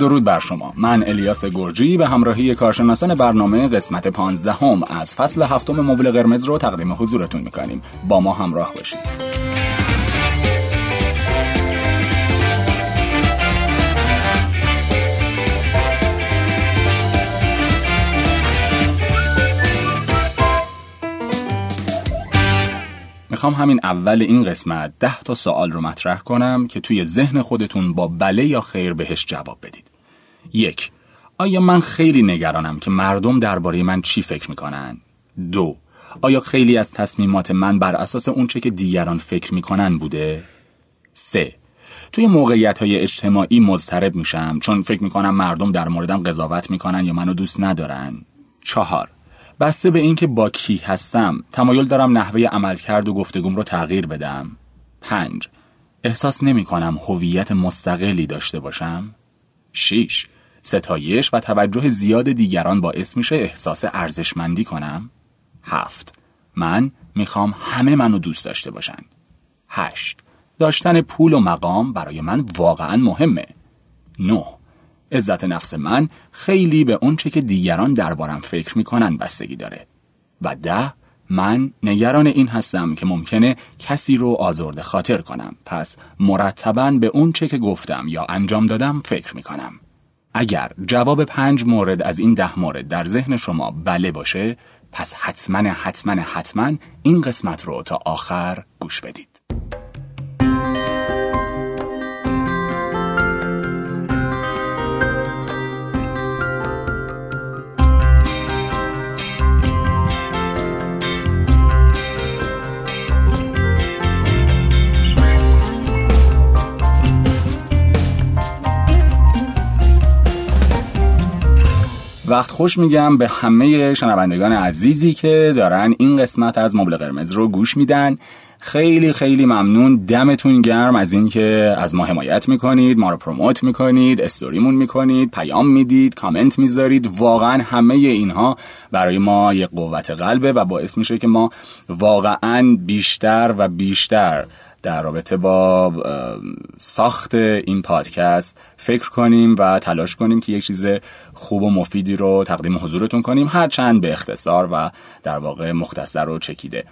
درود بر شما. من الیاس گرجی به همراهی کارشناسان برنامه قسمت 15 هم از فصل هفتم مبل قرمز رو تقدیم حضورتون می‌کنیم. با ما همراه باشید. می‌خوام همین اول این قسمت ده تا سوال رو مطرح کنم که توی ذهن خودتون با بله یا خیر بهش جواب بدید. یک آیا من خیلی نگرانم که مردم درباره من چی فکر می‌کنن؟ دو آیا خیلی از تصمیمات من بر اساس اونچه که دیگران فکر می‌کنن بوده؟ سه توی موقعیت های اجتماعی مضطرب میشم چون فکر می‌کنم مردم در موردم قضاوت می‌کنن یا منو دوست ندارن؟ چهار بسته به اینکه با کی هستم تمایل دارم نحوه عملکرد و گفتگوم رو تغییر بدم پنج احساس نمی کنم هویت مستقلی داشته باشم شیش ستایش و توجه زیاد دیگران باعث میشه احساس ارزشمندی کنم؟ هفت. من می‌خوام همه منو دوست داشته باشن. هشت. داشتن پول و مقام برای من واقعا مهمه. نه. عزت نفس من خیلی به اونچه که دیگران دربارم فکر می‌کنن بستگی داره. و ده. من نگران این هستم که ممکنه کسی رو آزرده خاطر کنم. پس مرتبا به اونچه که گفتم یا انجام دادم فکر می‌کنم. اگر جواب پنج مورد از این ده مورد در ذهن شما بله باشه پس حتما حتما حتما این قسمت رو تا آخر گوش بدید. وقت خوش میگم به همه شنوندگان عزیزی که دارن این قسمت از مبل قرمز رو گوش میدن. خیلی خیلی ممنون دمتون گرم از اینکه از ما حمایت می‌کنید ما رو پروموت می‌کنید استوریمون می‌کنید پیام می‌دید کامنت می‌ذارید. واقعا همه اینها برای ما یه قوت قلبه و باعث میشه که ما واقعا بیشتر و بیشتر در رابطه با ساخت این پادکست فکر کنیم و تلاش کنیم که یک چیز خوب و مفیدی رو تقدیم حضورتون کنیم هرچند به اختصار و در واقع مختصر و چکیده.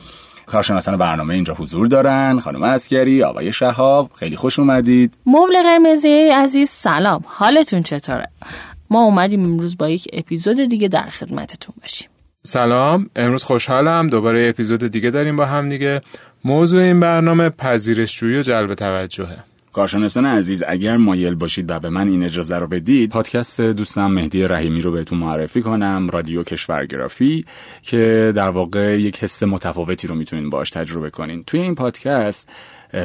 کارشناسان برنامه اینجا حضور دارن. خانم اسکری آقای شهاب خیلی خوش اومدید. مبل قرمزی عزیز سلام. حالتون چطوره؟ ما اومدیم امروز با یک اپیزود دیگه در خدمتتون باشیم. سلام. امروز خوشحالم. دوباره اپیزود دیگه داریم با هم دیگه. موضوع این برنامه پذیرشجویی و جلب توجهه. کارشناسان عزیز اگر مایل باشید و به من این اجازه رو بدید پادکست دوستم مهدی رحیمی رو بهتون معرفی کنم رادیو کشورگرافی که در واقع یک حس متفاوتی رو می‌تونین باش تجربه کنین. توی این پادکست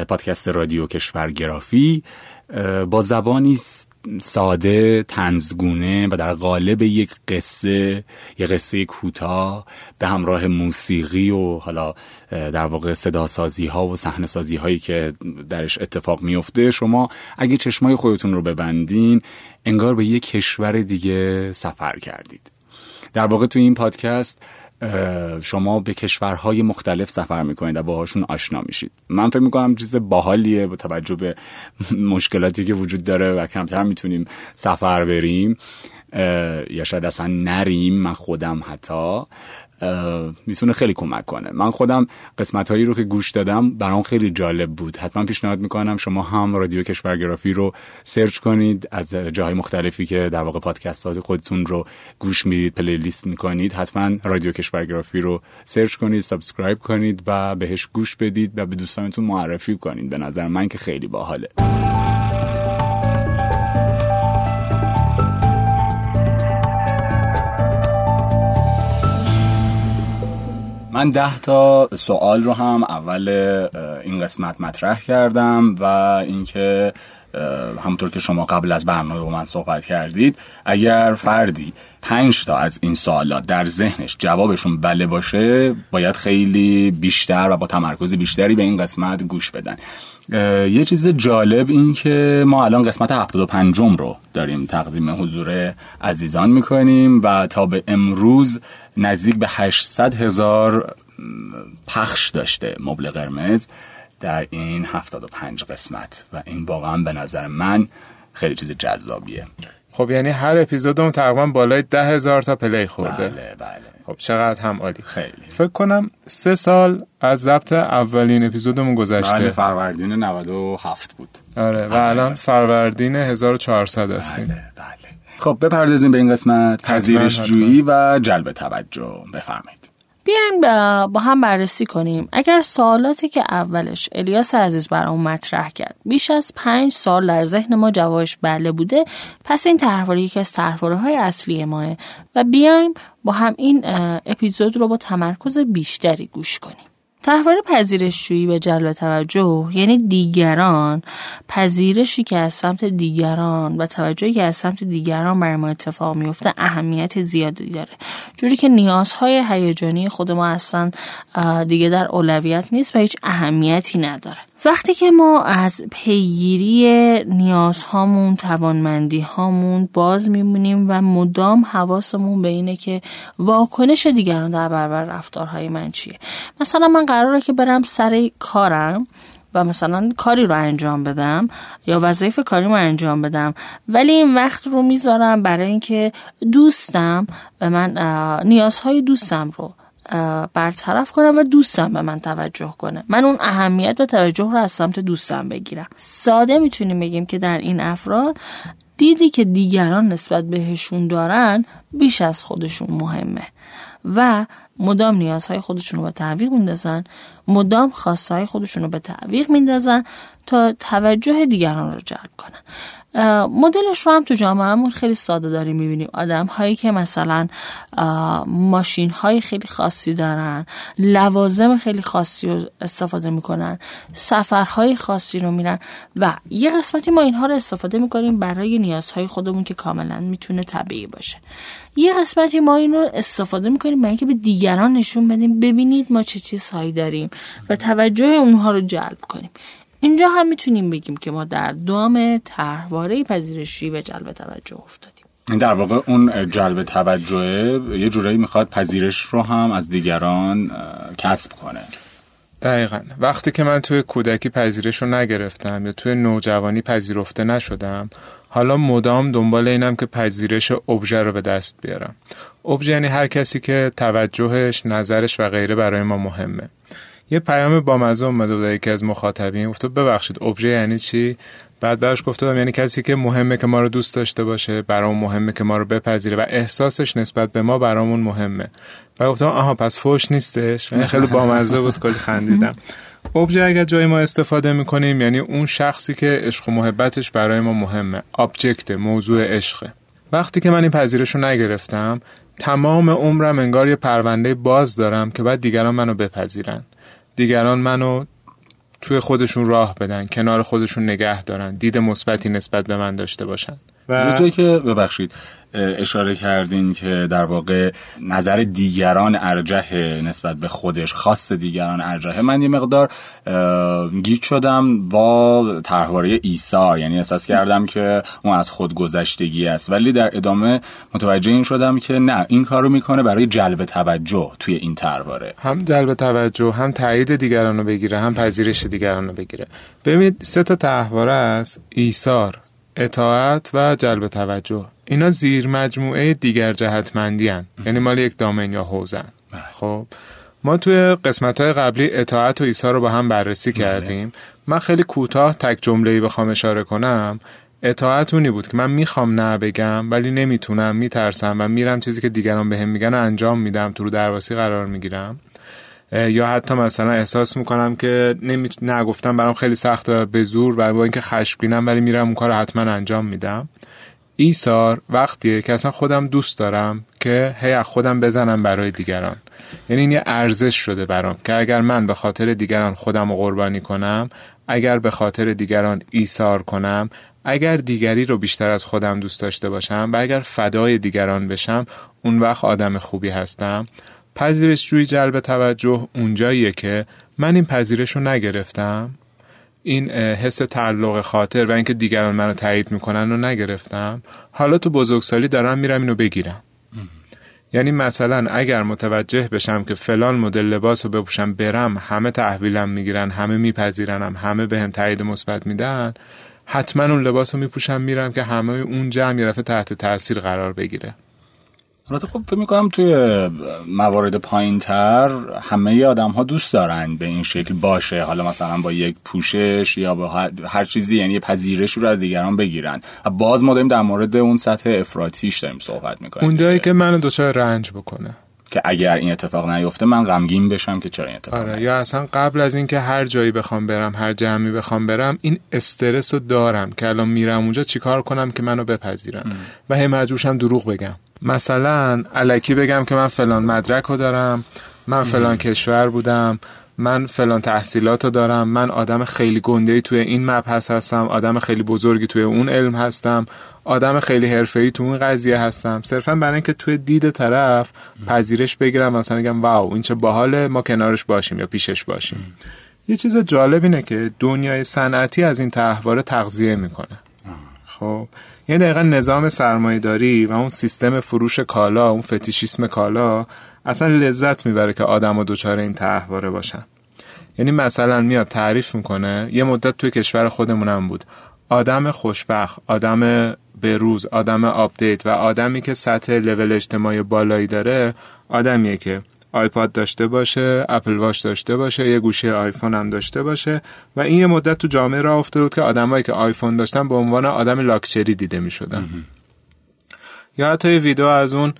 پادکست رادیو کشورگرافی با زبانی ساده تنزگونه و در قالب یک قصه یک قصه کوتاه به همراه موسیقی و حالا در واقع صداسازی ها و صحنه سازی هایی که درش اتفاق میفته شما اگه چشمای خودتون رو ببندین انگار به یک کشور دیگه سفر کردید. در واقع تو این پادکست شما به کشورهای مختلف سفر می‌کنید و باهاشون آشنا میشید. من فکر می‌کنم چیز باحالیه با توجه به مشکلاتی که وجود داره و کمتر می‌تونیم سفر بریم. یا شاید اصلا نریم من خودم حتی می‌تونه خیلی کمک کنه. من خودم قسمت هایی رو که گوش دادم برام خیلی جالب بود. حتما پیشنهاد می‌کنم شما هم رادیو کشورگرافی رو search کنید از جاهای مختلفی که در واقع پادکست های خودتون رو گوش می‌دید playlist می‌کنید حتما رادیو کشورگرافی رو search کنید subscribe کنید و بهش گوش بدید و به دوستانتون معرفی کنید. به نظر من که خیلی باحاله. من ده تا سوال رو هم اول این قسمت مطرح کردم و اینکه همونطور که شما قبل از برنامه با من صحبت کردید اگر فردی پنج تا از این سوالات در ذهنش جوابشون بله باشه باید خیلی بیشتر و با تمرکز بیشتری به این قسمت گوش بدن. یه چیز جالب این که ما الان قسمت 75 رو داریم تقدیم حضور عزیزان می‌کنیم و تا به امروز نزدیک به 800 هزار پخش داشته مبل قرمز در این 75 قسمت و این واقعا به نظر من خیلی چیز جذابیه. خب یعنی هر اپیزودمون تقریبا بالای ده هزار تا پلی خورده. بله بله. خب چقدر هم عالی. خیلی. فکر کنم سه سال از ضبط اولین اپیزودمون گذشته. بله فروردین 97 بود. آره و الان فروردین 1400 هستیم. بله بله. خب بپردازیم به این قسمت پذیرش. جویی و جلب توجه. بفرمایید. بیایم با- هم بررسی کنیم. اگر سوالاتی که اولش الیاس عزیز برامون مطرح کرد بیش از پنج سال در ذهن ما جوابش بله بوده پس این طرحواره یکی از طرحواره های اصلی ماه و بیایم با هم این اپیزود رو با تمرکز بیشتری گوش کنیم. طرحواره پذیرشجویی به جلب توجه یعنی دیگران پذیرشی که از سمت دیگران و توجهی که از سمت دیگران بر ما اتفاق میفته اهمیت زیادی داره. جوری که نیازهای هیجانی خود ما اصلا دیگه در اولویت نیست و هیچ اهمیتی نداره. وقتی که ما از پیگیری نیازهامون توانمندی هامون باز میمونیم و مدام حواسمون به اینه که واکنش دیگران در برابر رفتارهای من چیه. مثلا من قراره که برم سر کارم و مثلا کاری رو انجام بدم یا وظایف کاری رو انجام بدم ولی این وقت رو می‌ذارم برای اینکه دوستم به من نیازهای دوستم رو برطرف کنم و دوستم به من توجه کنه. من اون اهمیت و توجه رو از سمت دوستم بگیرم. ساده می‌تونیم بگیم که در این افراد دیدی که دیگران نسبت بهشون دارن بیش از خودشون مهمه و مدام نیازهای خودشون رو به تعویق میندازن مدام خواستهای خودشون رو به تعویق میندازن تا توجه دیگران رو جلب کنن. مدلش رو هم تو جامعهمون خیلی ساده داریم می‌بینیم آدم هایی که مثلا ماشین های خیلی خاصی دارن لوازم خیلی خاصی رو استفاده می‌کنن سفرهای خاصی رو میرن و یه قسمتی ما اینها رو استفاده می‌کنیم برای نیازهای خودمون که کاملا می‌تونه طبیعی باشه. یه قسمتی ما این رو استفاده می‌کنیم برای اینکه به دیگران نشون بدیم ببینید ما چه چیزهایی داریم و توجه اونها رو جلب کنیم. اینجا هم می‌تونیم بگیم که ما در دام طرحواره پذیرشی و جلب توجه افتادیم. این در واقع اون جلب توجه یه جورایی می‌خواد پذیرش رو هم از دیگران کسب کنه. دقیقا. وقتی که من توی کودکی پذیرش رو نگرفتم یا توی نوجوانی پذیرفته نشدم حالا مدام دنبال اینم که پذیرش ابژه رو به دست بیارم. ابژه یعنی هر کسی که توجهش نظرش و غیره برای ما مهمه. یه پیام بامزه اومده بود یکی از مخاطبین گفت ببخشید ابژه یعنی چی؟ بعد براش گفته بودم یعنی کسی که مهمه که ما رو دوست داشته باشه برامون مهمه که ما رو بپذیره و احساسش نسبت به ما برامون مهمه. و گفتم آها پس فوش نیستش. خیلی بامزه بود کلی خندیدم. ابژه اگر جای ما استفاده می‌کنیم یعنی اون شخصی که عشق و محبتش برای ما مهمه. آبجکت موضوع عشقه وقتی که من این پذیرش رو نگرفتم تمام عمرم انگار یه پرونده باز دارم که بعد دیگران منو بپذیرن. دیگران منو توی خودشون راه بدن کنار خودشون نگه دارن دید مثبتی نسبت به من داشته باشن. یه جایی که ببخشید اشاره کردین که در واقع نظر دیگران ارجح نسبت به خودش خاص دیگران ارجحه من یه مقدار گیج شدم با طرحواره ایثار یعنی احساس کردم که اون از خود گذشتگی است. ولی در ادامه متوجه این شدم که نه این کارو می‌کنه برای جلب توجه توی این طرحواره. هم جلب توجه هم تایید دیگران رو بگیره هم پذیرش دیگران رو بگیره. ببینید سه تا تحواره است ایثار اطاعت و جلب توجه. اینا زیر مجموعه دیگر جهتمندی هن. یعنی مال یک دامن یا حوزن خب ما توی قسمت های قبلی اطاعت و ایثار رو با هم بررسی کردیم. من خیلی کوتاه تک جمله ای بخوام اشاره کنم. اطاعت اونی بود که من می‌خوام نه بگم ولی نمی‌تونم میترسم و میرم چیزی که دیگران بهم میگن رو انجام میدم تو رو درواسی قرار می‌گیرم. یا حتی مثلا احساس می‌کنم که نمی... نگفتم برام خیلی سخته به زور و با اینکه خشمگینم ولی میرم اون کار رو حتما انجام میدم. ایثار وقتیه که اصلا خودم دوست دارم که هی از خودم بزنم برای دیگران. یعنی این یه ارزش شده برام که اگر من به خاطر دیگران خودم رو قربانی کنم اگر به خاطر دیگران ایثار کنم اگر دیگری رو بیشتر از خودم دوست داشته باشم و اگر فدای دیگران بشم اون وقت آدم خوبی هستم. پذیرشجویی جلب توجه اونجاییه که من این پذیرش رو نگرفتم. این حس تعلق خاطر و اینکه دیگران منو تایید می‌کنن رو نگرفتم. حالا تو بزرگسالی دارم میرم اینو بگیرم. یعنی مثلا اگر متوجه بشم که فلان مدل لباس رو بپوشم برم همه تحویلم می‌گیرن همه میپذیرنم همه بهم تایید مثبت میدن حتما اون لباس رو میپوشم میرم که همه اون جمع یه تحت تاثیر قرار بگیره. البته خب فکر می‌کنم توی موارد پایین تر همه آدم ها دوست دارن به این شکل باشه. حالا مثلا با یک پوشش یا با هر, هر چیزی یعنی پذیرش رو از دیگران بگیرن. باز ما داریم در مورد اون سطح افراطیش داریم صحبت می‌کنیم اون جایی که منو دچار رنج بکنه. که اگر این اتفاق نیفته من غمگین بشم که چرا این اتفاق آره یا اصلا قبل از اینکه هر جایی بخوام برم هر جمعی بخوام برم این استرس رو دارم که الان میرم اونجا چیکار کنم که منو بپذیرن. و هی مجبورشم دروغ بگم. مثلا علکی بگم که من فلان مدرک رو دارم من فلان کشور بودم من فلان تحصیلات رو دارم من آدم خیلی گنده توی این مبحث هستم آدم خیلی بزرگی توی اون علم هستم آدم خیلی حرفه‌ای تو اون قضیه هستم. صرفا برای اینکه توی دید طرف پذیرش بگیرم مثلا میگم واو این چه باحاله ما کنارش باشیم یا پیشش باشیم. یه چیز جالب اینه که دنیای صنعتی از این تحوار تغذیه می‌کنه. خب. یعنی دقیقا نظام سرمایهداری و اون سیستم فروش کالا اون فتیشیسم کالا اصلا لذت می‌بره که آدما دوچار این طرحواره باشن. یعنی مثلا میاد تعریف می‌کنه یه مدت توی کشور خودمونم بود. آدم خوشبخت آدم روز آدم update و آدمی که سطح لول اجتماعی بالایی داره آدمیه که iPad داشته باشه Apple Watch داشته باشه یه گوشی آیفون هم داشته باشه و این یه مدت تو جامعه را افتاده بود که آدمایی که آیفون داشتن به عنوان آدم لاکچری دیده می شدن یا حتی یه ویدیو از اون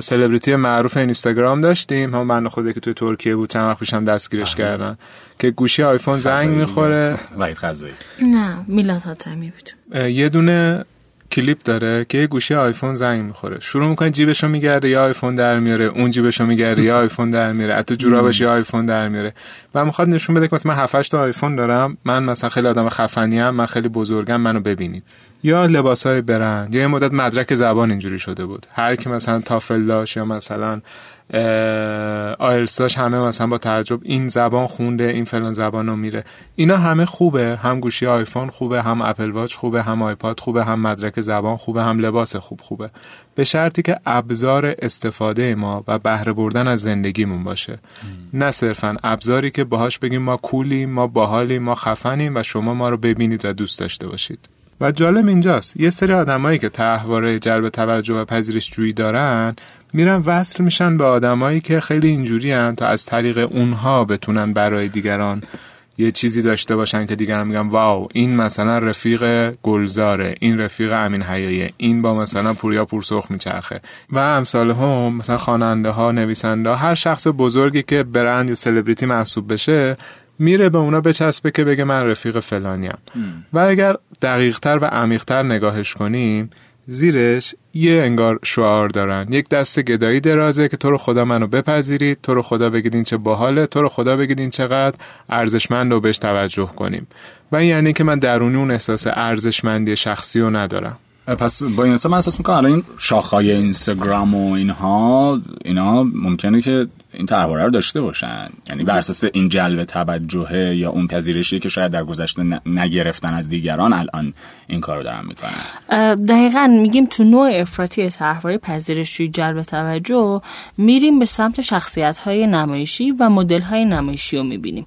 سلبریتی معروف اینستاگرام داشتیم. همون بنده خدا که توی ترکیه بود چند وقت پیشم دستگیرش کردن. که گوشی آیفون زنگ می‌خوره. وحید خزایی. نه میلاد حاتمی بود. یه دونه کلیپ داره که یه گوشی آیفون زنگ می‌خوره. شروع می‌کنه جیبشو میگرده یه آیفون در میاره اون جیبشو میگرده یه آیفون در میاره. حتی جورابش یه آیفون در میاره. و می‌خواد نشون بده که مثلا من 7 تا آیفون دارم. من مثلا خیلی آدم خفنی ام من خیلی بزرگم منو ببینید. یا لباس های برند یا یه مدت مدرک زبان اینجوری شده بود. هر کی مثلا تافل داشت یا مثلا آیلساش همه مثلا با تعجب این زبان خونده این فلان زبان رو میره. اینا همه خوبه. هم گوشی آیفون خوبه هم اپل واچ خوبه هم آیپاد خوبه هم مدرک زبان خوبه هم لباس خوب خوبه. به شرطی که ابزار استفاده ما و بهره بردن از زندگیمون باشه. نه صرفا ابزاری که باهاش بگیم ما کولیم ما باحالیم ما خفنیم و شما ما رو ببینید و دوست داشته باشید. و جالب اینجاست. یه سری آدمایی که تحواره جلب توجه و پذیرش جویی دارن میرن وصل میشن به آدمایی که خیلی اینجوری تا از طریق اونها بتونن برای دیگران یه چیزی داشته باشن که دیگران میگن واو این مثلا رفیق گلزاره این رفیق امین حیایه این با مثلا پوریا پورسرخ میچرخه. و امثال هم مثلا خواننده ها نویسنده ها هر شخص بزرگی که برند یا سلبریتی محسوب بشه میره به اونا بچسبه که بگه من رفیق فلانیم. و اگر دقیقتر و عمیقتر نگاهش کنیم زیرش یه انگار شعار دارن. یک دست گدایی درازه که تو رو خدا منو بپذیرید تو رو خدا بگید این چه باحاله تو رو خدا بگید این چقدر ارزشمند رو بهش توجه کنیم. و این یعنی که من درونی اون احساس ارزشمندی شخصی رو ندارم. پس با این من احساس می‌کنم الان این شاخهای اینستاگرام و اینها اینا ممکنه که این تحواره رو داشته باشن. یعنی بر اساس این جلب توجهه یا اون پذیرشی که شاید در گذشته نگرفتن از دیگران الان این کار رو دارن می‌کنن. دقیقا میگیم تو نوع افراطی تحواره پذیرشی جلب توجه میریم به سمت شخصیت های نمایشی و مدل های نمایشی رو می‌بینیم.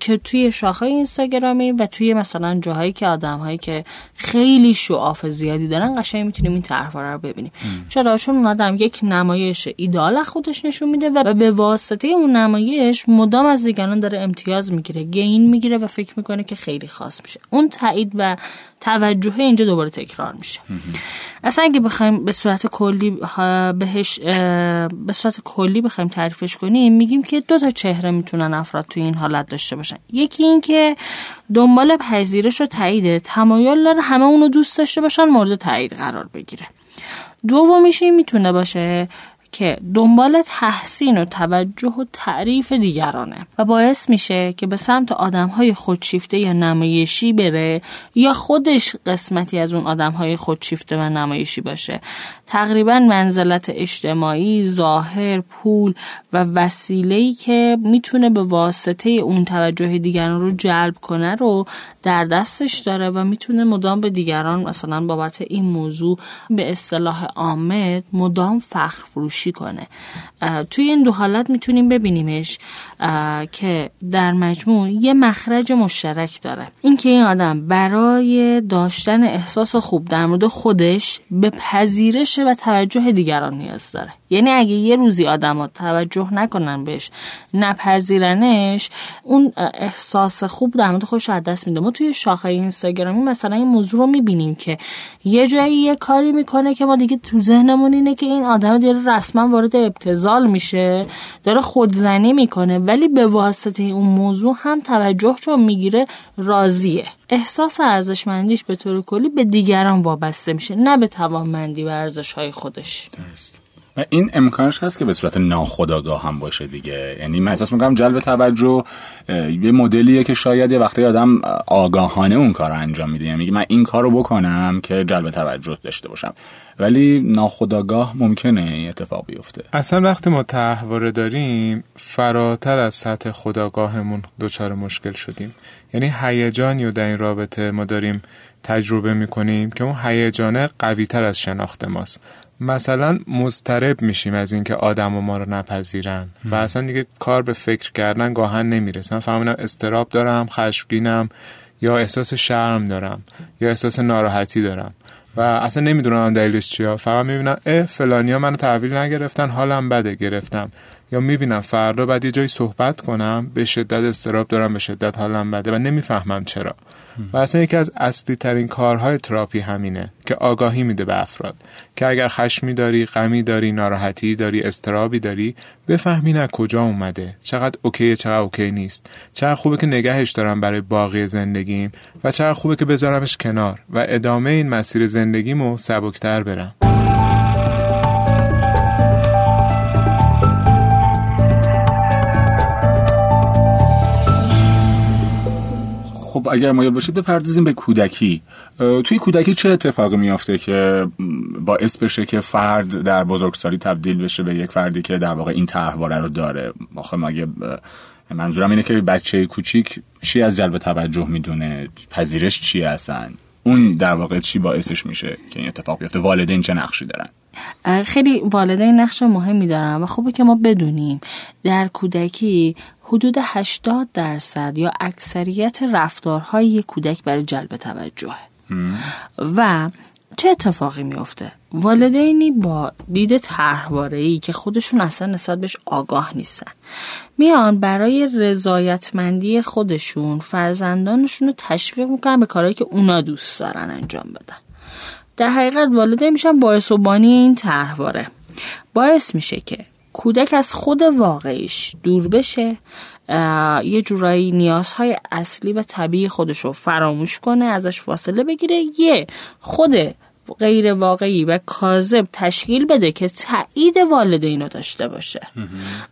که توی شاخه اینستاگرامی و توی مثلا جاهایی که آدم هایی که خیلی شعاف زیادی دارن قشنگ می‌تونیم این تحواره رو ببینیم. چرا؟ چون اون آدم یک نمایش ایدال خودش نشون میده و به واسطه اون نمایش مدام از دیگران داره امتیاز می‌گیره گین می‌گیره و فکر می‌کنه که خیلی خاص میشه. اون تایید و توجه اینجا دوباره تکرار میشه. اصلا اگه بخوایم به صورت کلی بهش به صورت کلی بخوایم تعریفش کنیم میگیم که دو تا چهره می‌تونن افراد توی این حالت داشته باشن. یکی این که دنبال پذیرش و تایید. تمایل داره همه اونو دوست داشته باشن مورد تایید قرار بگیره. دومیش می‌تونه باشه که دنبال تحسین و توجه و تعریف دیگرانه و باعث میشه که به سمت آدم های خودشیفته یا نمایشی بره یا خودش قسمتی از اون آدم های خودشیفته و نمایشی باشه. تقریبا منزلت اجتماعی ظاهر پول و وسیله‌ای که می‌تونه به واسطه اون توجه دیگران رو جلب کنه رو در دستش داره و می‌تونه مدام به دیگران مثلا بابت این موضوع به اصطلاح عامه مدام فخر فروش خودکشی کنه توی این دو حالت می‌تونیم ببینیمش. که در مجموع یه مخرج مشترک داره. اینکه این آدم برای داشتن احساس خوب در مورد خودش به پذیرش و توجه دیگران نیاز داره. یعنی اگه یه روزی آدم توجه نکنن بهش نپذیرنش اون احساس خوب در مورد خودش از دست میده. ما توی شاخه اینستاگرامی مثلا این موضوع رو می‌بینیم که یه جایی یه کاری می‌کنه که ما دیگه تو ذهنمون اینه که این آدم داره رسما وارد ابتزال میشه داره خودزنی می‌کنه ولی به واسطه اون موضوع هم توجه چون می‌گیره راضیه احساس ارزشمندیش به طور کلی به دیگران وابسته میشه نه به توانمندی و ارزش های خودش درست. و این امکانش هست که به صورت ناخودآگاه هم باشه دیگه. یعنی من احساس می‌کنم جلب توجه یه مدلیه که شاید یه وقتی آدم آگاهانه اون کار رو انجام میده. یعنی من این کار رو بکنم که جلب توجه داشته باشم. ولی ناخودآگاه ممکنه این اتفاق بیفته. اصلا وقتی ما طرحواره داریم فراتر از سطح خداگاهمون دچار مشکل شدیم. یعنی هیجانی رو در این رابطه ما داریم تجربه می‌کنیم که اون هیجانه قوی تر از شناخت ماست. مثلا مضطرب میشیم از اینکه آدم و ما رو نپذیرن. و اصلا دیگه کار به فکر کردن گاهن نمی‌رسه. من فهمیدم استراب دارم خشمگینم یا احساس شرم دارم یا احساس ناراحتی دارم. و اصلا نمی‌دونم دلیلش چیه. فقط می‌بینم اه فلانیا منو تحویل نگرفتن حالم بده گرفتم. یا می‌بینم فردا بعد یه جایی صحبت کنم به شدت استراب دارم به شدت حالم بده و نمی‌فهمم چرا. و اصلا یکی از اصلی ترین کارهای تراپی همینه که آگاهی میده به افراد. که اگر خشمی داری، غمی داری، ناراحتی داری، استرابی داری بفهمی نه کجا اومده. چقدر اوکی چقدر اوکی نیست. چقدر خوبه که نگهش دارم برای باقی زندگیم و چقدر خوبه که بذارمش کنار و ادامه این مسیر زندگیمو سبکتر برم. خب اگر مایل باشید بپردازیم به کودکی. توی کودکی چه اتفاقی میافته که باعث بشه که فرد در بزرگسالی تبدیل بشه به یک فردی که در واقع این طرحواره رو داره؟ آخه مگه منظورم اینه که بچه کوچیک چی از جلب توجه می‌دونه؟ پذیرش چی هستن اون در واقع چی باعثش میشه که این اتفاق بیفته؟ والدین چه نقشی دارن؟ خیلی والدین نقش مهمی دارن و خوبه که ما بدونیم. در کودکی حدود 80 درصد یا اکثریت رفتارهای یک کودک برای جلب توجه. و چه اتفاقی میفته والدینی با دید طرحواره که خودشون اصلا نسبت بهش آگاه نیستن. میان برای رضایتمندی خودشون فرزندانشون رو تشویق می‌کنن به کارهایی که اونا دوست دارن انجام بدن. در حقیقت والدین میشن باعث و بانی این طرحواره. باعث میشه که کودک از خود واقعیش دور بشه یه جورایی نیازهای اصلی و طبیعی خودش رو فراموش کنه ازش فاصله بگیره یه خود غیر واقعی و کاذب تشکیل بده که تایید والدین رو داشته باشه.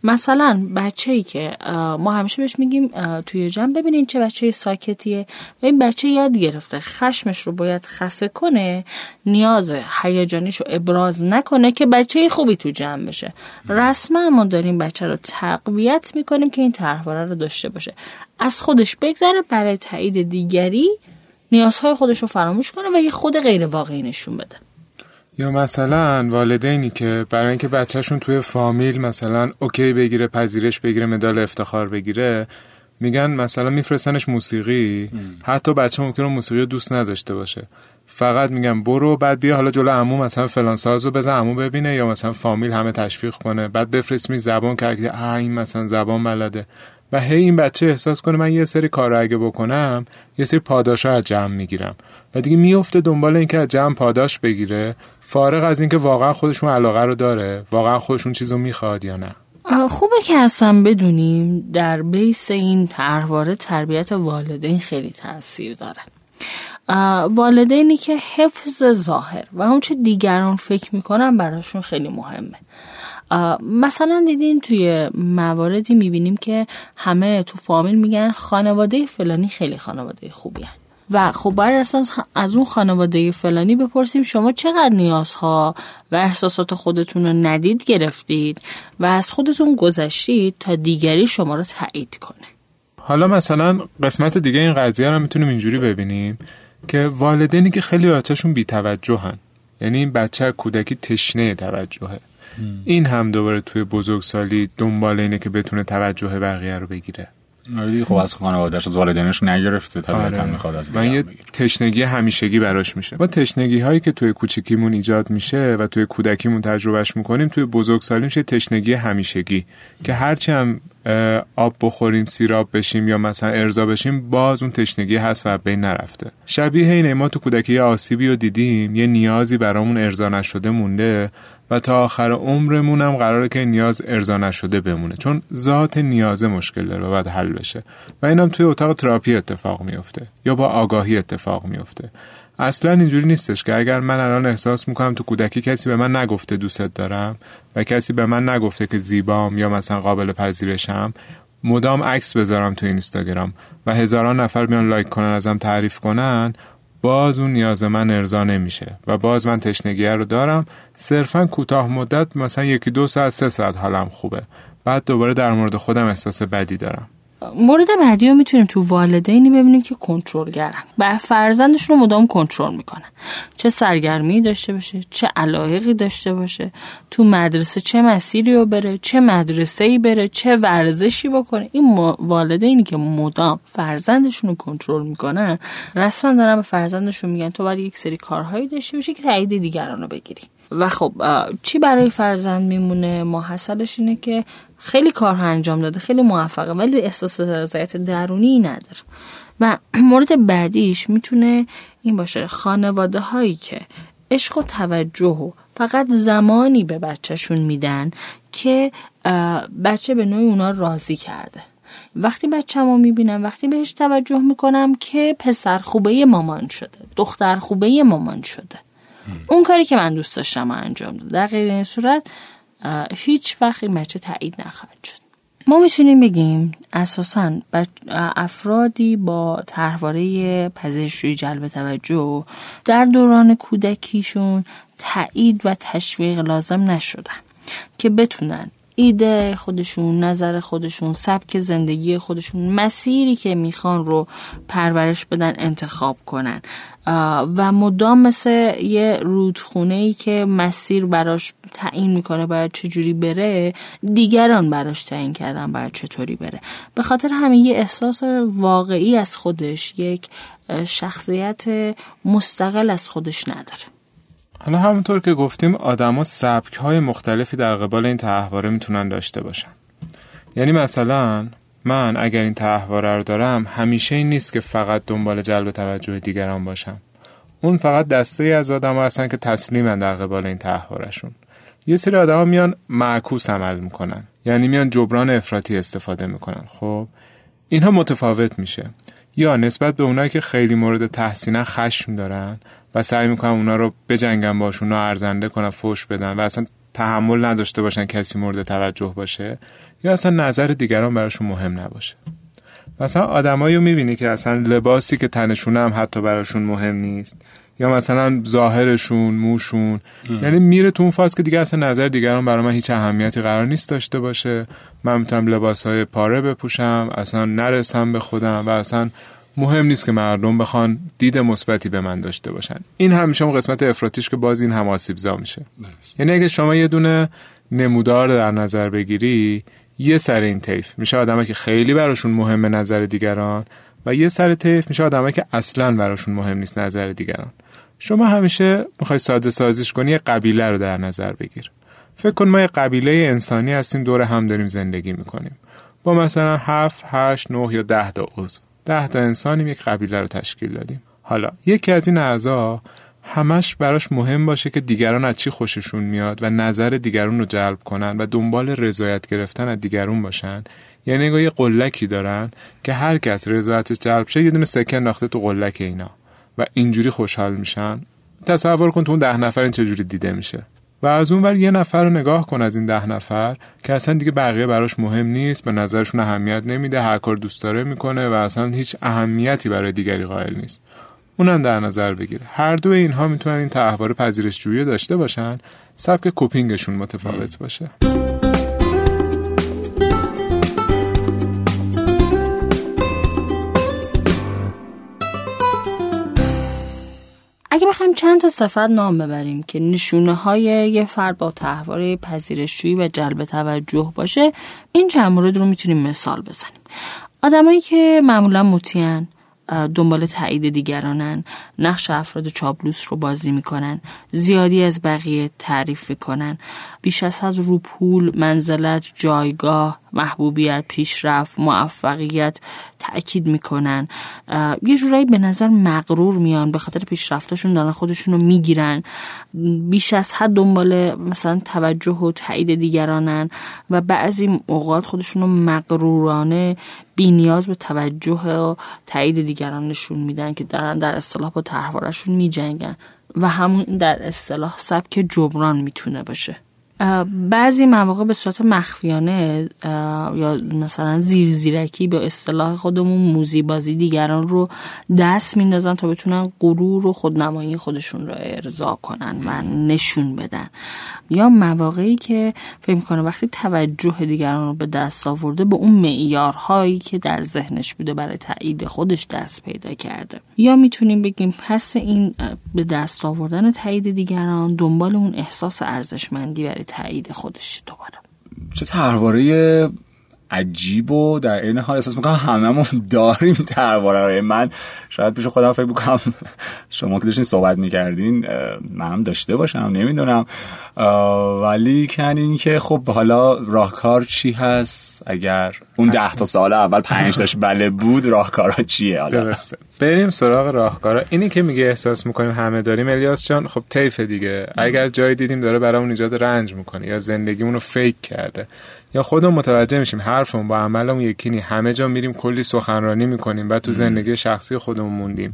مثلا بچه ای که ما همیشه بهش میگیم توی جمع ببینین چه بچه ساکتیه. و این بچه یاد گرفته خشمش رو باید خفه کنه نیاز هیجانیش رو ابراز نکنه که بچه خوبی تو جمع بشه. رسما ما داریم بچه رو تقویت می‌کنیم که این طرحواره رو داشته باشه. از خودش بگذره برای تایید دیگری نیازهای خودش رو فراموش کنه و یه خود غیر واقعی نشون بده. یا مثلا والدینی که برای اینکه بچهشون توی فامیل مثلا اوکی بگیره پذیرش بگیره مدال افتخار بگیره میگن مثلا میفرستنش موسیقی. حتی بچه ممکنه موسیقی دوست نداشته باشه. فقط میگم برو بعد بیا حالا جلو عمو مثلا فلان سازو بزن عمو ببینه یا مثلا فامیل همه تشویق کنه. بعد بفرست می زبان که این مثلا زبان بلده. و هی این بچه احساس کنه من یه سری کار اگه بکنم یه سری پاداش از جمع می‌گیرم. و دیگه میفته دنبال اینکه از جمع پاداش بگیره فارغ از اینکه واقعا خودشون علاقه رو داره واقعا خودشون چیزو می‌خواد یا نه. خوبه که اصلا بدونیم در بیس این طرحواره تربیت والدین خیلی تاثیر داره. والدینی که حفظ ظاهر و اون چه دیگران فکر می‌کنن براشون خیلی مهمه. مثلا دیدین توی مواردی می‌بینیم که همه تو فامیل میگن خانواده فلانی خیلی خانواده خوبی هن. و خب اساس از اون خانواده فلانی بپرسیم شما چقدر نیازها و احساسات خودتون رو ندید گرفتید و از خودتون گذشتید تا دیگری شما رو تایید کنه حالا مثلا قسمت دیگه این قضیه رو می‌تونیم اینجوری ببینیم که والدینی که خیلی بچهشون بی توجه هن. یعنی این بچه کودکی تشنه توجهه این هم دوباره توی بزرگسالی دنبال اینه که بتونه توجه بقیه رو بگیره. آره خب از خانوادهش از والدینش نگرفته طبیعتا آره. می‌خواد از و یه تشنگی همیشگی براش میشه. با تشنگی هایی که توی کوچکیمون ایجاد میشه و توی کودکیمون تجربهش می‌کنیم توی بزرگسالی میشه تشنگی همیشگی. که هرچی هم آب بخوریم سیراب بشیم یا مثلا ارضا بشیم باز اون تشنگی هست و بین نرفته. شبیه اینه ما تو کودکی آسیبی رو دیدیم یه نیازی برامون ارضا نشده مونده و تا آخر عمرمون هم قراره که نیاز ارضا نشده بمونه چون ذات نیازه مشکل داره و باید حل بشه. و اینم توی اتاق تراپی اتفاق میفته یا با آگاهی اتفاق میفته اصلا اینجوری نیستش که اگر من الان احساس می‌کنم تو کودکی کسی به من نگفته دوستت دارم و کسی به من نگفته که زیبام یا مثلا قابل پذیرشم مدام عکس بذارم تو اینستاگرام و هزاران نفر بیان لایک کنن ازم تعریف کنن باز اون نیاز من ارضا نمیشه و باز من تشنگی رو دارم. صرفا کوتاه مدت مثلا یکی دو ساعت سه ساعت حالم خوبه. بعد دوباره در مورد خودم احساس بدی دارم. مورد بعدی رو می‌تونیم تو والدینی ببینیم که کنترلگرن. و فرزندشون رو مدام کنترل می‌کنن. چه سرگرمی داشته باشه چه علایقی داشته باشه تو مدرسه چه مسیری رو بره چه مدرسه ای بره چه ورزشی بکنه. این والدینی که مدام فرزندشون رو کنترل می‌کنن رسما دارن به فرزندشون میگن تو باید یک سری کارهایی داشته باشی که تایید دیگران رو بگیری. و خب چی برای فرزند میمونه؟ محصلش اینه که خیلی کارها انجام داده خیلی موفقه ولی احساس رضایت درونی نداره. و مورد بعدیش می‌تونه این باشه خانواده هایی که عشق و توجه و فقط زمانی به بچهشون میدن که بچه به نوعی اونا راضی کرده. وقتی بچه ما می‌بینم وقتی بهش توجه می‌کنم که پسر خوبه مامان شده دختر خوبه مامان شده. اون کاری که من دوست داشتم انجام داد. در غیر این صورت هیچ وقت این بچه تایید نخواهد شد. ما می‌تونیم بگیم اساسا افرادی با طرحواره پذیرشوی جلب توجه در دوران کودکیشون تایید و تشویق لازم نشدن که بتونن ایده خودشون نظر خودشون سبک زندگی خودشون مسیری که می‌خوان رو پرورش بدن انتخاب کنن. و مدام مثل یه رودخونه ای که مسیر براش تعیین می‌کنه باید چجوری بره دیگران براش تعیین کردن باید چطوری بره. به خاطر همین یه احساس واقعی از خودش یک شخصیت مستقل از خودش نداره. حالا همونطور که گفتیم آدما سبک های مختلفی در قبال این تحواره می‌تونن داشته باشن. یعنی مثلا من اگر این تحواره رو دارم همیشه این نیست که فقط دنبال جلب توجه دیگران باشم. اون فقط دسته ای از آدم هستن که تسلیمن در قبال این تحوارشون یه سری آدما میان معکوس عمل می‌کنن. یعنی میان جبران افراطی استفاده می‌کنن. خب اینها متفاوت میشه. یا نسبت به اونایی که خیلی مورد تحسینن خشم دارن و سعی می‌کنن اونا رو بجنگن باشون و ارزنده کنن فوش بدن و اصلا تحمل نداشته باشن کسی مورد توجه باشه یا اصلا نظر دیگران براشون مهم نباشه. مثلا آدمایی رو می‌بینی که اصلا لباسی که تنشون هم حتی براشون مهم نیست یا مثلا ظاهرشون موشون. یعنی میره تو اون فاز که دیگه اصلا نظر دیگران برای من هیچ اهمیتی قرار نیست داشته باشه. من می‌تونم لباس های پاره بپوشم اصلا نرسم به خودم و اصلا مهم نیست که مردم بخوان دید مثبتی به من داشته باشن. این همیشه اون قسمت افراتیش که باز این هم آسیبزا میشه. یعنی اگه شما یه دونه نمودار در نظر بگیری یه سر این طیف میشه آدمایی که خیلی براشون مهم نظر دیگران و یه سر طیف میشه آدمایی که اصلا براشون مهم نیست نظر دیگران. شما همیشه می‌خوای ساده سازیش کنی یه قبیله رو در نظر بگیر. فکر کن ما یه قبیله انسانی هستیم دور هم داریم زندگی می‌کنیم. با مثلا 7 8 9 یا 10 تا عضو. ده تا انسانیم یک قبیله رو تشکیل دادیم. حالا یکی از این اعضا همش براش مهم باشه که دیگران از چی خوششون میاد و نظر دیگران رو جلب کنن و دنبال رضایت گرفتن از دیگرون باشن. یعنی یه قلکی دارن که هر کس رضایتش جلب شه یه دونه سکه انداخته تو قلک اینا. و اینجوری خوشحال میشن. تصور کن تو اون ده نفر این چجوری دیده میشه. و از اون ور یه نفر رو نگاه کن از این ده نفر که اصلا دیگه بقیه براش مهم نیست به نظرشون اهمیت نمیده هر کار دوست داره می‌کنه و اصلا هیچ اهمیتی برای دیگری قائل نیست. اونم در نظر بگیره هر دو اینها می‌تونن این تحوار پذیرشجویی داشته باشن سبک کوپینگشون متفاوت باشه. اگه بخوایم چند تا صفت نام ببریم که نشونه های یه فرد با تحواره پذیرشجویی و جلب توجه باشه این چند مورد رو می‌تونیم مثال بزنیم. آدمایی که معمولا مطیعن دنبال تایید دیگرانن نقش افراد چابلوس رو بازی می‌کنن زیادی از بقیه تعریف می‌کنن. بیش از حد رو پول منزلت جایگاه محبوبیت پیشرفت موفقیت تاکید می‌کنن. یه جورایی به نظر مغرور میان به خاطر پیشرفتاشون دارن خودشون رو می‌گیرن. بیش از حد دنبال مثلا توجه و تایید دیگرانن و بعضی اوقات خودشون رو مغرورانه بی نیاز به توجه و تایید دیگران نشون میدن که دارن در اصطلاح با طرحوارشون میجنگن و همون در اصطلاح سبک جبران می‌تونه باشه. بعضی مواقع به صورت مخفیانه یا مثلا زیر زیرکی به اصطلاح خودمون موزی بازی دیگران رو دست میندازن تا بتونن غرور و خودنمایی خودشون رو ارضا کنن و نشون بدن. یا مواقعی که فکر کنه وقتی توجه دیگران رو به دست آورده به اون معیارهایی که در ذهنش بوده برای تایید خودش دست پیدا کرده. یا می‌تونیم بگیم پس این به دست آوردن تایید دیگران دنبال اون احساس ارزشمندی برای تایید خودش دوباره. چه ترواره عجیب و در این حال احساس می‌کنم هممون داریم ترواره رو من. شاید پیش خودم فکر بکنم شما که داشتین صحبت می‌کردین منم داشته باشم نمی‌دونم. ولی کن این که خب حالا راهکار چی هست؟ اگر اون ده تا سال اول پنج تاش بله بود راهکارا چیه حالا؟ درسته. بریم سراغ راهکارا. اینی که میگه احساس می‌کنیم همه داریم. الیاس جان خب طیف دیگه. اگر جایی دیدیم داره برامون ایجاد رنج می‌کنه یا زندگیمون رو فیک کرده. یا خودمون متوجه میشیم حرفمون با عملمون یکی نی همه جا میریم کلی سخنرانی می‌کنیم بعد تو زندگی شخصی خودمون موندیم.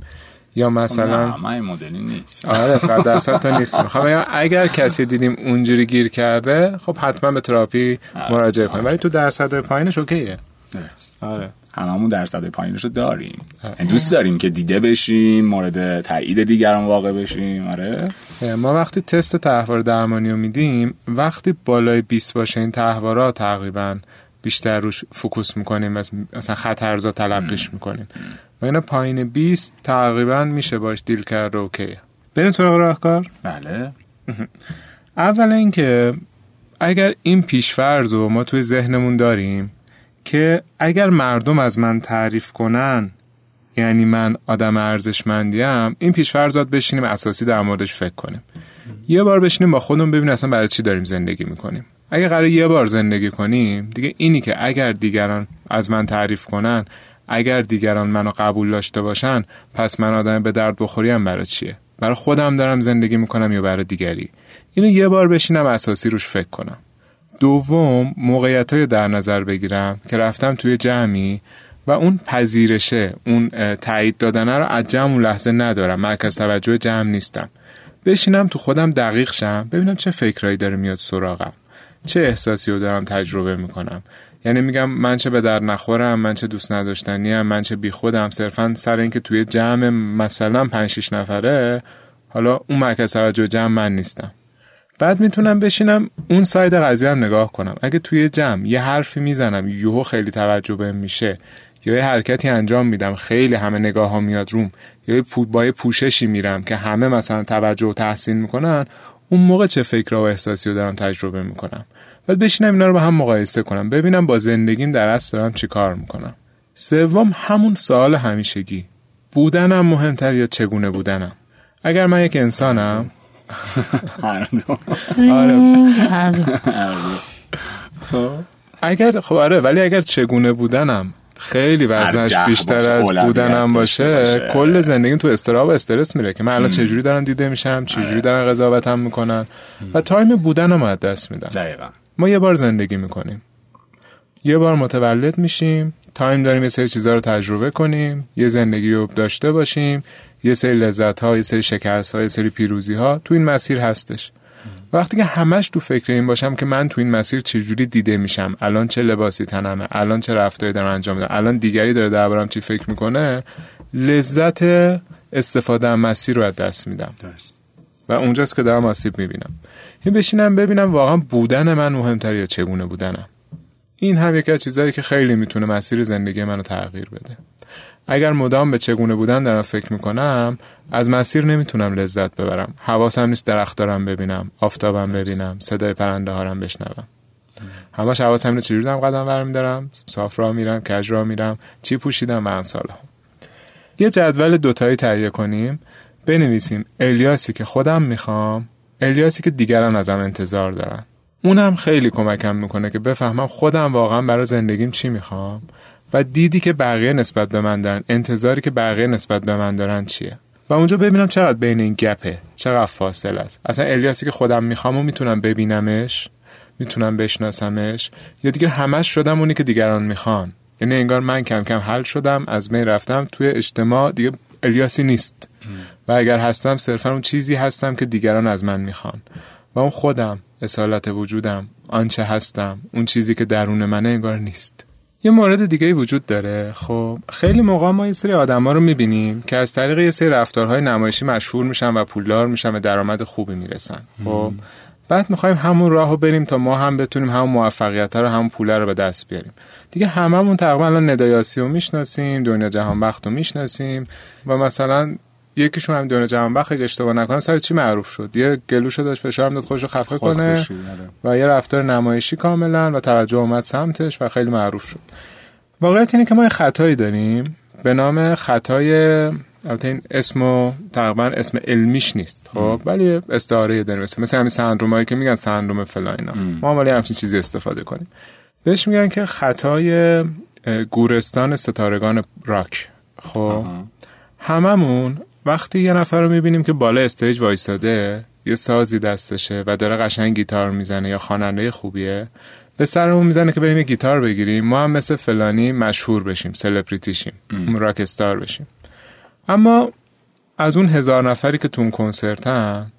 یا مثلا خب نه مدلی نیست. آره صد درصد تا نیستیم. خب اگر کسی دیدیم اونجوری گیر کرده خب حتما به تراپی. مراجعه کنیم. ولی تو درصد پایینش اوکیه. درست. آره. هممون درصد پایینش رو داریم. یعنی دوست داریم که دیده بشیم مورد تایید دیگران واقع بشیم. آره. ما وقتی تست تحوار درمانی رو میدیم وقتی بالای 20 باشه این تحوارا تقریبا بیشتر روش focus می‌کنیم مثلا خطرزا تلقیش می‌کنیم. و اینا پایین 20 تقریبا میشه باش deal کرد okay. بریم سراغ راهکار؟ بله. اول اینکه اگر این پیشفرض رو ما توی ذهنمون داریم که اگر مردم از من تعریف کنن یعنی من آدم ارزشمندیم این پیشفرضات بشینیم اساسی در موردش فکر کنیم. یه بار بشینیم با خودمون ببینیم اصلا برای چی داریم زندگی می‌کنیم. اگه قرار یه بار زندگی کنیم دیگه اینی که اگر دیگران از من تعریف کنن اگر دیگران منو قبول داشته باشن پس من آدم به درد بخوریم برای چیه؟ برای خودم دارم زندگی می‌کنم یا برای دیگری؟ اینو یه بار بشینم اساسی روش فکر کنم. دوم موقعیت های در نظر بگیرم که رفتم توی جمعی و اون پذیرشه اون تایید دادنه رو از جمع اون لحظه ندارم مرکز توجه جمع نیستم. بشینم تو خودم دقیق شم ببینم چه فکرایی داره میاد سراغم چه احساسی رو دارم تجربه می‌کنم. یعنی میگم من چه به در نخورم من چه دوست نداشتنیم من چه بی خودم صرفا سر اینکه توی جمع مثلا 5 6 نفره حالا اون مرکز توجه جمع من نیستم. بعد می‌تونم بشینم اون ساید قضیه هم نگاه کنم. اگه توی جمع یه حرفی می‌زنم یوهو خیلی توجه بهم میشه یا یه حرکتی انجام میدم خیلی همه نگاه ها میاد روم یا با یه پوششی میرم که همه مثلا توجه و تحسین می‌کنن اون موقع چه فکر و احساسی رو دارم تجربه می‌کنم. بعد بشینم اینا رو با هم مقایسه کنم ببینم با زندگیم در اصل دارم چی کار می‌کنم. سوم همون سوال همیشگی. بودنم مهمتر یا چگونه بودنم؟ اگر من یک انسانم هر دو. اگر خب آره ولی اگر چگونه بودنم خیلی وزنش بیشتر از بودنم باشه, کل زندگیم تو استراب و استرس میره که من الان چجوری دارم دیده میشم چجوری آره. دارن قضاوتم می‌کنن. و time بودنم از دست میدم دقیقا. ما یه بار زندگی می‌کنیم. یه بار متولد میشیم time داریم یه سری چیزها رو تجربه کنیم یه زندگی رو داشته باشیم یه سری لذت ها یه سری شکست ها یه سری پیروزی ها تو این مسیر هستش. وقتی که همش تو فکر این باشم که من تو این مسیر چجوری دیده میشم الان چه لباسی تنمه الان چه رفتاری دارم انجام میدم الان دیگری داره دربارم چی فکر می‌کنه لذت استفاده از مسیر رو از دست میدم. و اونجاست که دارم آسیب می‌بینم. این بشینم ببینم واقعا بودن من مهمتر یا چگونه بودنم. این هم یکی از چیزهایی که خیلی می‌تونه مسیر زندگی منو تغییر بده. اگر مدام به چگونه بودن دارم فکر می‌کنم از مسیر نمی‌تونم لذت ببرم. حواسم نیست درخت دارم ببینم آفتابم ببینم صدای پرنده هارم بشنوم. همش حواسم اینه چجوری دارم قدم برمی دارم صاف راه میرم کج راه میرم چی پوشیدم و امثال هم. یه جدول دوتایی تهیه کنیم. بنویسیم الیاسی که خودم می‌خوام الیاسی که دیگران ازم انتظار دارن. اونم خیلی کمکم می‌کنه که بفهمم خودم واقعا برای زندگیم چی می‌خوام. و دیدی که بقیه نسبت به من دارن انتظاری که بقیه نسبت به من دارن چیه؟ و اونجا ببینم چقدر بین این گپه چقدر فاصله است. اصلا الیاسی که خودم می‌خوام و می‌تونم ببینمش می‌تونم بشناسمش یا دیگه همش شدم اونی که دیگران می‌خوان. یعنی انگار من کم کم حل شدم از می رفتم توی اجتماع دیگه الیاسی نیست. و اگر هستم صرفا اون چیزی هستم که دیگران از من می‌خوان. و اون خودم اصالت وجودم آنچه هستم اون چیزی که درون منه انگار نیست. یه مورد دیگه وجود داره. خب خیلی موقع ما یه سری آدما رو می‌بینیم که از طریق یه سری رفتارهای نمایشی مشهور میشن و پولدار میشن و درآمد خوبی می‌رسن. خب بعد می‌خوایم همون راه رو بریم تا ما هم بتونیم همون موفقیت رو همون پوله رو به دست بیاریم. دیگه هممون تقریبا الان ندایاسی رو می‌شناسیم دنیا جهان بخت رو می‌شناسیم و مثلا یکیشون هم دنیا جهان بخت اگه اشتباه نکنم سر چی معروف شد؟ یه گلوشو داشت فشار داد خودش رو خفه کنه آره. و یه رفتار نمایشی کاملا و توجه اومد سمتش و خیلی معروف شد. واقعیت اینه که ما یه خطایی داریم به نام خطای البته این اسمو تقریبا اسم علمیش نیست خب؟ ولی استعاره داریم. مثل مثل همین سندرومایی که میگن سندروم فلان اینا. ما ولی همچین چیزی استفاده کنیم. بهش میگن که خطای گورستان ستارگان راک. خب؟ هممون وقتی یه نفر رو می‌بینیم که بالا stage وایستاده یه سازی دستشه و داره قشنگ گیتار می‌زنه یا خواننده خوبیه به سرمون می‌زنه که بریم یه گیتار بگیریم. ما هم مثل فلانی مشهور بشیم سلبریتی شیم rock star بشیم. اما از اون هزار نفری که تو اون کنسرتن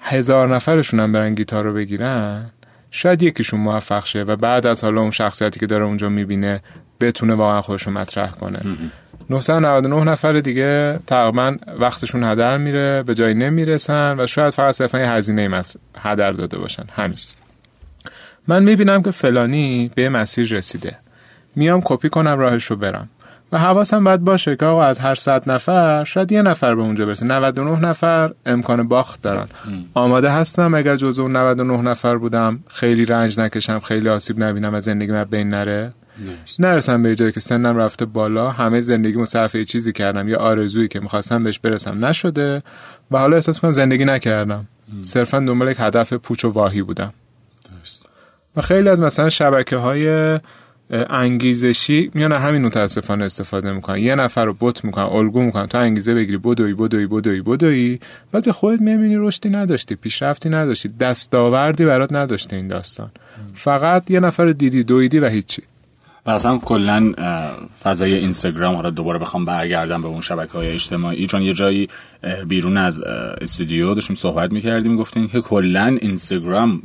هزار نفرشون هم برن گیتار رو بگیرن شاید یکیشون موفق شه و بعد از حالا اون شخصیتی که داره اونجا می‌بینه بتونه واقعا خودش رو مطرح کنه. 999 نفر دیگه تقریبا وقتشون هدر میره به جایی نمی‌رسن و شاید فقط صرفا یه هزینه هدر داده باشن. همین. من می‌بینم که فلانی به مسیر رسیده. میام کپی کنم راهش رو برم. و حواسم باید باشه که آقا از هر صد نفر شاید یه نفر به اونجا برسه. 99 نفر امکان باخت دارن. آماده هستم اگر جزو اون 99 نفر بودم. خیلی رنج نکشم خیلی آسیب نبینم از زندگی من بین نره. نرسم به جایی که سنم رفته بالا. همه زندگی صرف یه چیزی کردم یا آرزویی که می‌خواستم بهش برسم. نشده. و حالا احساس کنم زندگی نکردم. صرفا دنبال یک هدف پوچ و واهی بودم. و خیلی از مثلا شبکه های انگیزشی میان همین متاسفانه استفاده می‌کنن. یه نفر رو بوت می‌کنن الگو می‌کنن. تو انگیزه بگیری بدوی بدوی بدوی بدوی. بعد به خودت می‌بینی رشدی نداشتی پیشرفتی نداشتی دستاوردی برات نداشته این داستان. فقط یه نفر دیدی دویدی و هیچی. و اصلا کلا فضای اینستاگرام حالا دوباره بخوام برگردم به اون شبکه های اجتماعی چون یه جایی بیرون از استودیو داشتیم صحبت می‌کردیم گفتیم که کلا اینستاگرام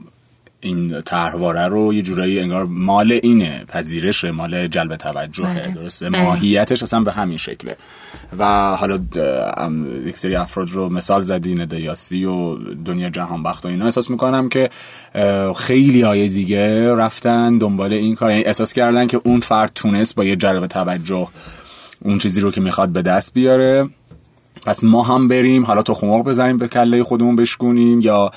این طرحواره رو یه جورایی انگار مال اینه پذیرش مال جلب توجهه. درسته؟ ماهیتش اصلا به همین شکله. و حالا یک سری افراد رو مثال زدین دیاسی و دنیا جهان بخت و اینا. احساس می‌کنم که خیلی های دیگه رفتن دنبال این کار. یعنی احساس کردن که اون فرد تونست با یه جلب توجه اون چیزی رو که می‌خواد به دست بیاره. پس ما هم بریم حالا تو خماق بزنیم به کله خودمون بشکونیم یا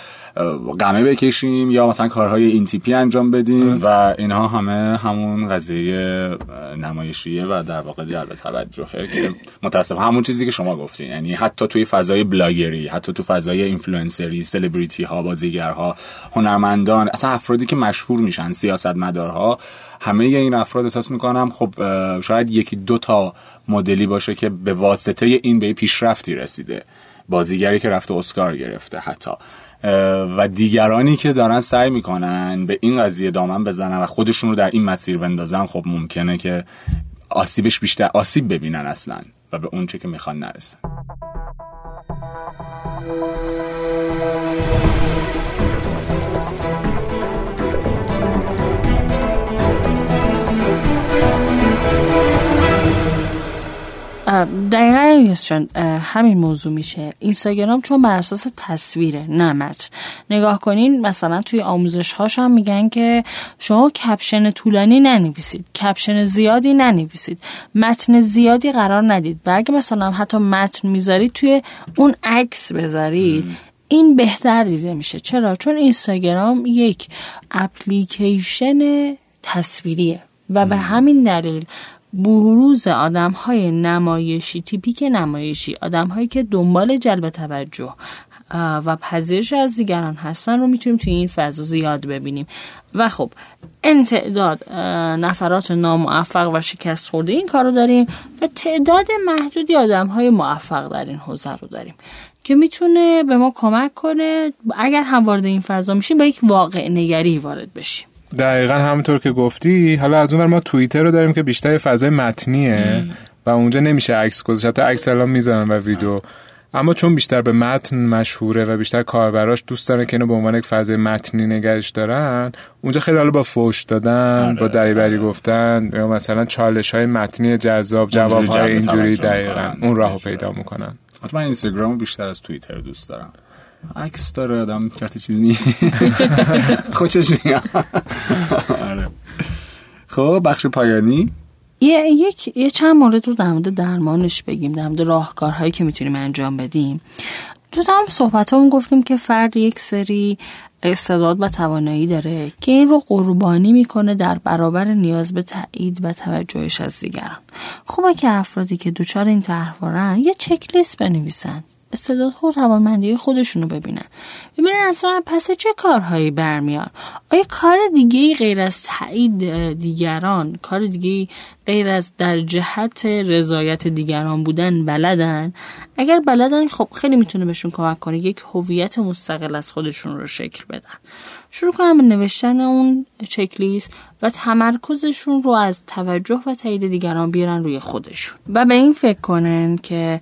قمه بکشیم یا مثلا کارهای این تیپی انجام بدیم و اینها همه همون قضیه نمایشیه و در واقع جلب توجهه که متاسفانه همون چیزی که شما گفتین. یعنی حتی توی فضای بلاگری حتی تو فضای اینفلوئنسری سلبریتی ها بازیگرها هنرمندان اصلا افرادی که مشهور میشن سیاستمدارها همه این افراد احساس می‌کنم خب شاید یکی دو تا مدلی باشه که به واسطه این به پیشرفتی رسیده. بازیگری که رفته اسکار گرفته حتی. و دیگرانی که دارن سعی می‌کنن به این قضیه دامن بزنن و خودشون رو در این مسیر بندازن خب ممکنه که آسیبش بیشتر آسیب ببینن اصلا و به اونچه که می‌خوان نرسن. دقیقا چون همین موضوع میشه. اینستاگرام چون بر اساس تصویره نه متن. نگاه کنین مثلا توی آموزش هاش هم میگن که شما کپشن طولانی ننویسید کپشن زیادی ننویسید متن زیادی قرار ندید. و اگه مثلا حتی متن می‌ذارید توی اون عکس بذارید این بهتر دیده میشه. چرا؟ چون اینستاگرام یک اپلیکیشن تصویریه و به همین دلیل بروز آدم های نمایشی تیپیک نمایشی آدم هایی که دنبال جلب توجه و پذیرش از دیگران هستن رو می‌تونیم توی این فضا زیاد ببینیم. و خب این تعداد نفرات ناموفق و شکست خورده این کار رو داریم و تعداد محدودی آدم های موفق در این حوزه رو داریم که می‌تونه به ما کمک کنه اگر هم وارد این فضا میشیم با یک واقع نگری وارد بشیم. دقیقا همونطور که گفتی حالا از اون ما توییتر رو داریم که بیشتر فضای متنیه و اونجا نمیشه عکس گذاشت. حتی عکس الان می‌ذارن و ویدیو. اما چون بیشتر به متن مشهوره و بیشتر کاربراش دوست دارن که اینو به عنوان یک فضای متنی نگرش دارن اونجا خیلی حالا با فوش دادن با آره، دریبری آره. گفتن یا مثلا چالش های متنی جذاب جواب های اینجوری دقیقا اون راهو پیدا می‌کنن. من اینستاگرام بیشتر از توییتر دوست دارم. عکس داره آدم چیزی چیزی خوشش میاد. آره. خب بخش پایانی؟ یه یک یه چند مورد رو در مورد درمانش بگیم در مورد راهکارهایی که می‌تونیم انجام بدیم. تو صحبت همون گفتیم که فرد یک سری استعداد و توانایی داره که این رو قربانی می‌کنه در برابر نیاز به تایید و توجهش از دیگران. خوبه که افرادی که دچار این طرحوارن یه چک لیست بنویسن. استعداد و توانمندی خودشون رو ببینن. ببینن اصلا پس چه کارهایی برمیان آیا کار دیگه غیر از تایید دیگران کار دیگه غیر از در جهت رضایت دیگران بودن بلدن؟ اگر بلدن خب خیلی می‌تونه بهشون کمک کنه یک هویت مستقل از خودشون رو شکل بدن. شروع کنم به نوشتن اون چکلیست و تمرکزشون رو از توجه و تایید دیگران بیارن روی خودشون. و به این فکر کنن که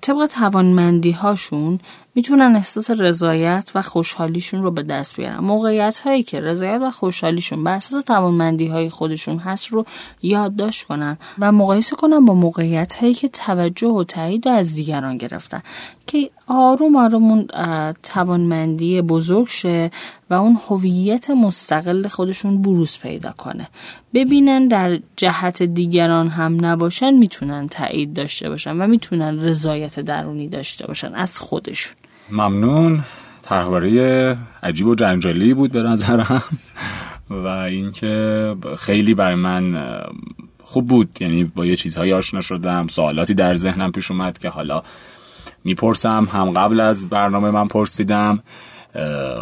طبق توانمندی هاشون می‌تونن احساس رضایت و خوشحالیشون رو به دست بیارن. موقعیت هایی که رضایت و خوشحالیشون بر اساس توانمندی های خودشون هست رو یادداشت کنن و مقایسه کنن با موقعیت هایی که توجه و تایید از دیگران گرفتن. که آروم آروم اون توانمندی بزرگ شه و اون هویت مستقل خودشون بروز پیدا کنه. ببینن در جهت دیگران هم نباشن می‌تونن تایید داشته باشن و می‌تونن رضایت درونی داشته باشن از خودشون. ممنون. طرحواره عجیب و جنجالی بود به نظرم. و اینکه خیلی برای من خوب بود. یعنی با یه چیزهایی آشنا شدم سوالاتی در ذهنم پیش اومد که حالا می‌پرسم. هم قبل از برنامه من پرسیدم.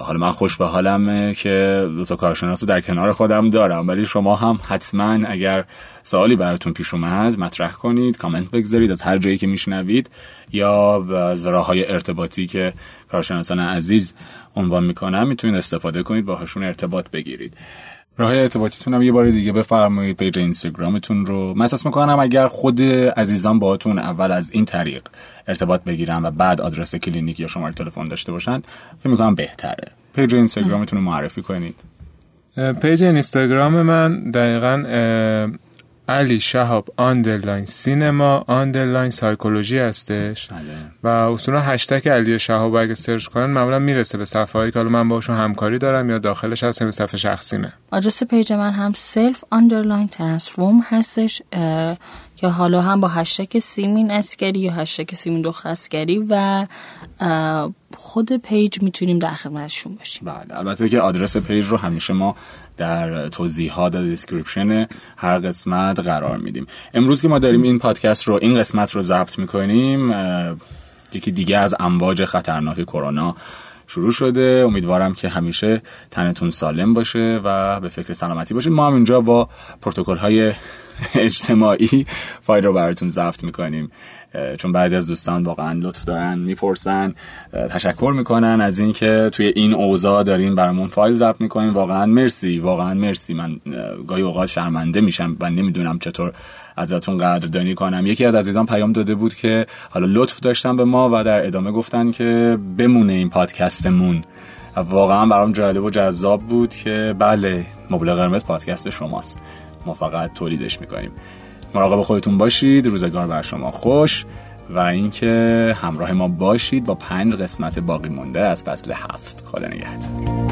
حالا من خوش به حالم که دو تا کارشناس رو در کنار خودم دارم. ولی شما هم حتما اگر سوالی براتون پیش اومد مطرح کنید کامنت بگذارید از هر جایی که میشنوید یا از راه های ارتباطی که کارشناسان عزیز عنوان می‌کنم می‌تونید استفاده کنید باهاشون ارتباط بگیرید. راه ارتباطیتون هم یه بار دیگه بفرمایید page اینستاگرامتون رو. من احساس می‌کنم اگر خود عزیزان باهاتون اول از این طریق ارتباط بگیرن و بعد آدرس کلینیک یا شماره تلفن داشته باشن فکر می‌کنم بهتره. page اینستاگرامتون رو معرفی کنید. page اینستاگرام من دقیقا علی شهاب underline cinema underline psychology هستش بله. و اصولا هشتگ علی شهاب اگه سرچ کنن معمولا می‌رسه به صفحه هایی که حالا من باشون همکاری دارم یا داخلش هست به صفحه شخصیمه آدرس page من هم self underline transform هستش که حالا هم با هشتگ سیمین عسکری یا هشتگ سیمین دختر عسکری و خود page می‌تونیم در خدمتشون باشیم. بله البته که آدرس page رو همیشه ما در توضیحات و description هر قسمت قرار میدیم. امروز که ما داریم این پادکست رو این قسمت رو ضبط می‌کنیم یکی دیگه از امواج خطرناک کرونا شروع شده. امیدوارم که همیشه تنتون سالم باشه و به فکر سلامتی باشید ما هم اینجا با پروتکل های اجتماعی فایل رو براتون ضبط می‌کنیم. چون بعضی از دوستان واقعا لطف دارن می‌پرسن تشکر می‌کنن از اینکه توی این اوضاع دارین برامون فایل ضبط می‌کنین. واقعا مرسی واقعا مرسی. من گاهی اوقات شرمنده میشم و نمی‌دونم چطور ازتون قدردانی کنم. یکی از عزیزان پیام داده بود که حالا لطف داشتن به ما و در ادامه گفتن که بمونه این پادکستمون. واقعا برام جالب و جذاب بود که بله مبل قرمز پادکست شماست. ما فقط تولیدش می‌کنیم. مراقب خودتون باشید روزگار بر شما خوش و اینکه همراه ما باشید با پنج قسمت باقی مونده از فصل هفت. خدا نگهدار.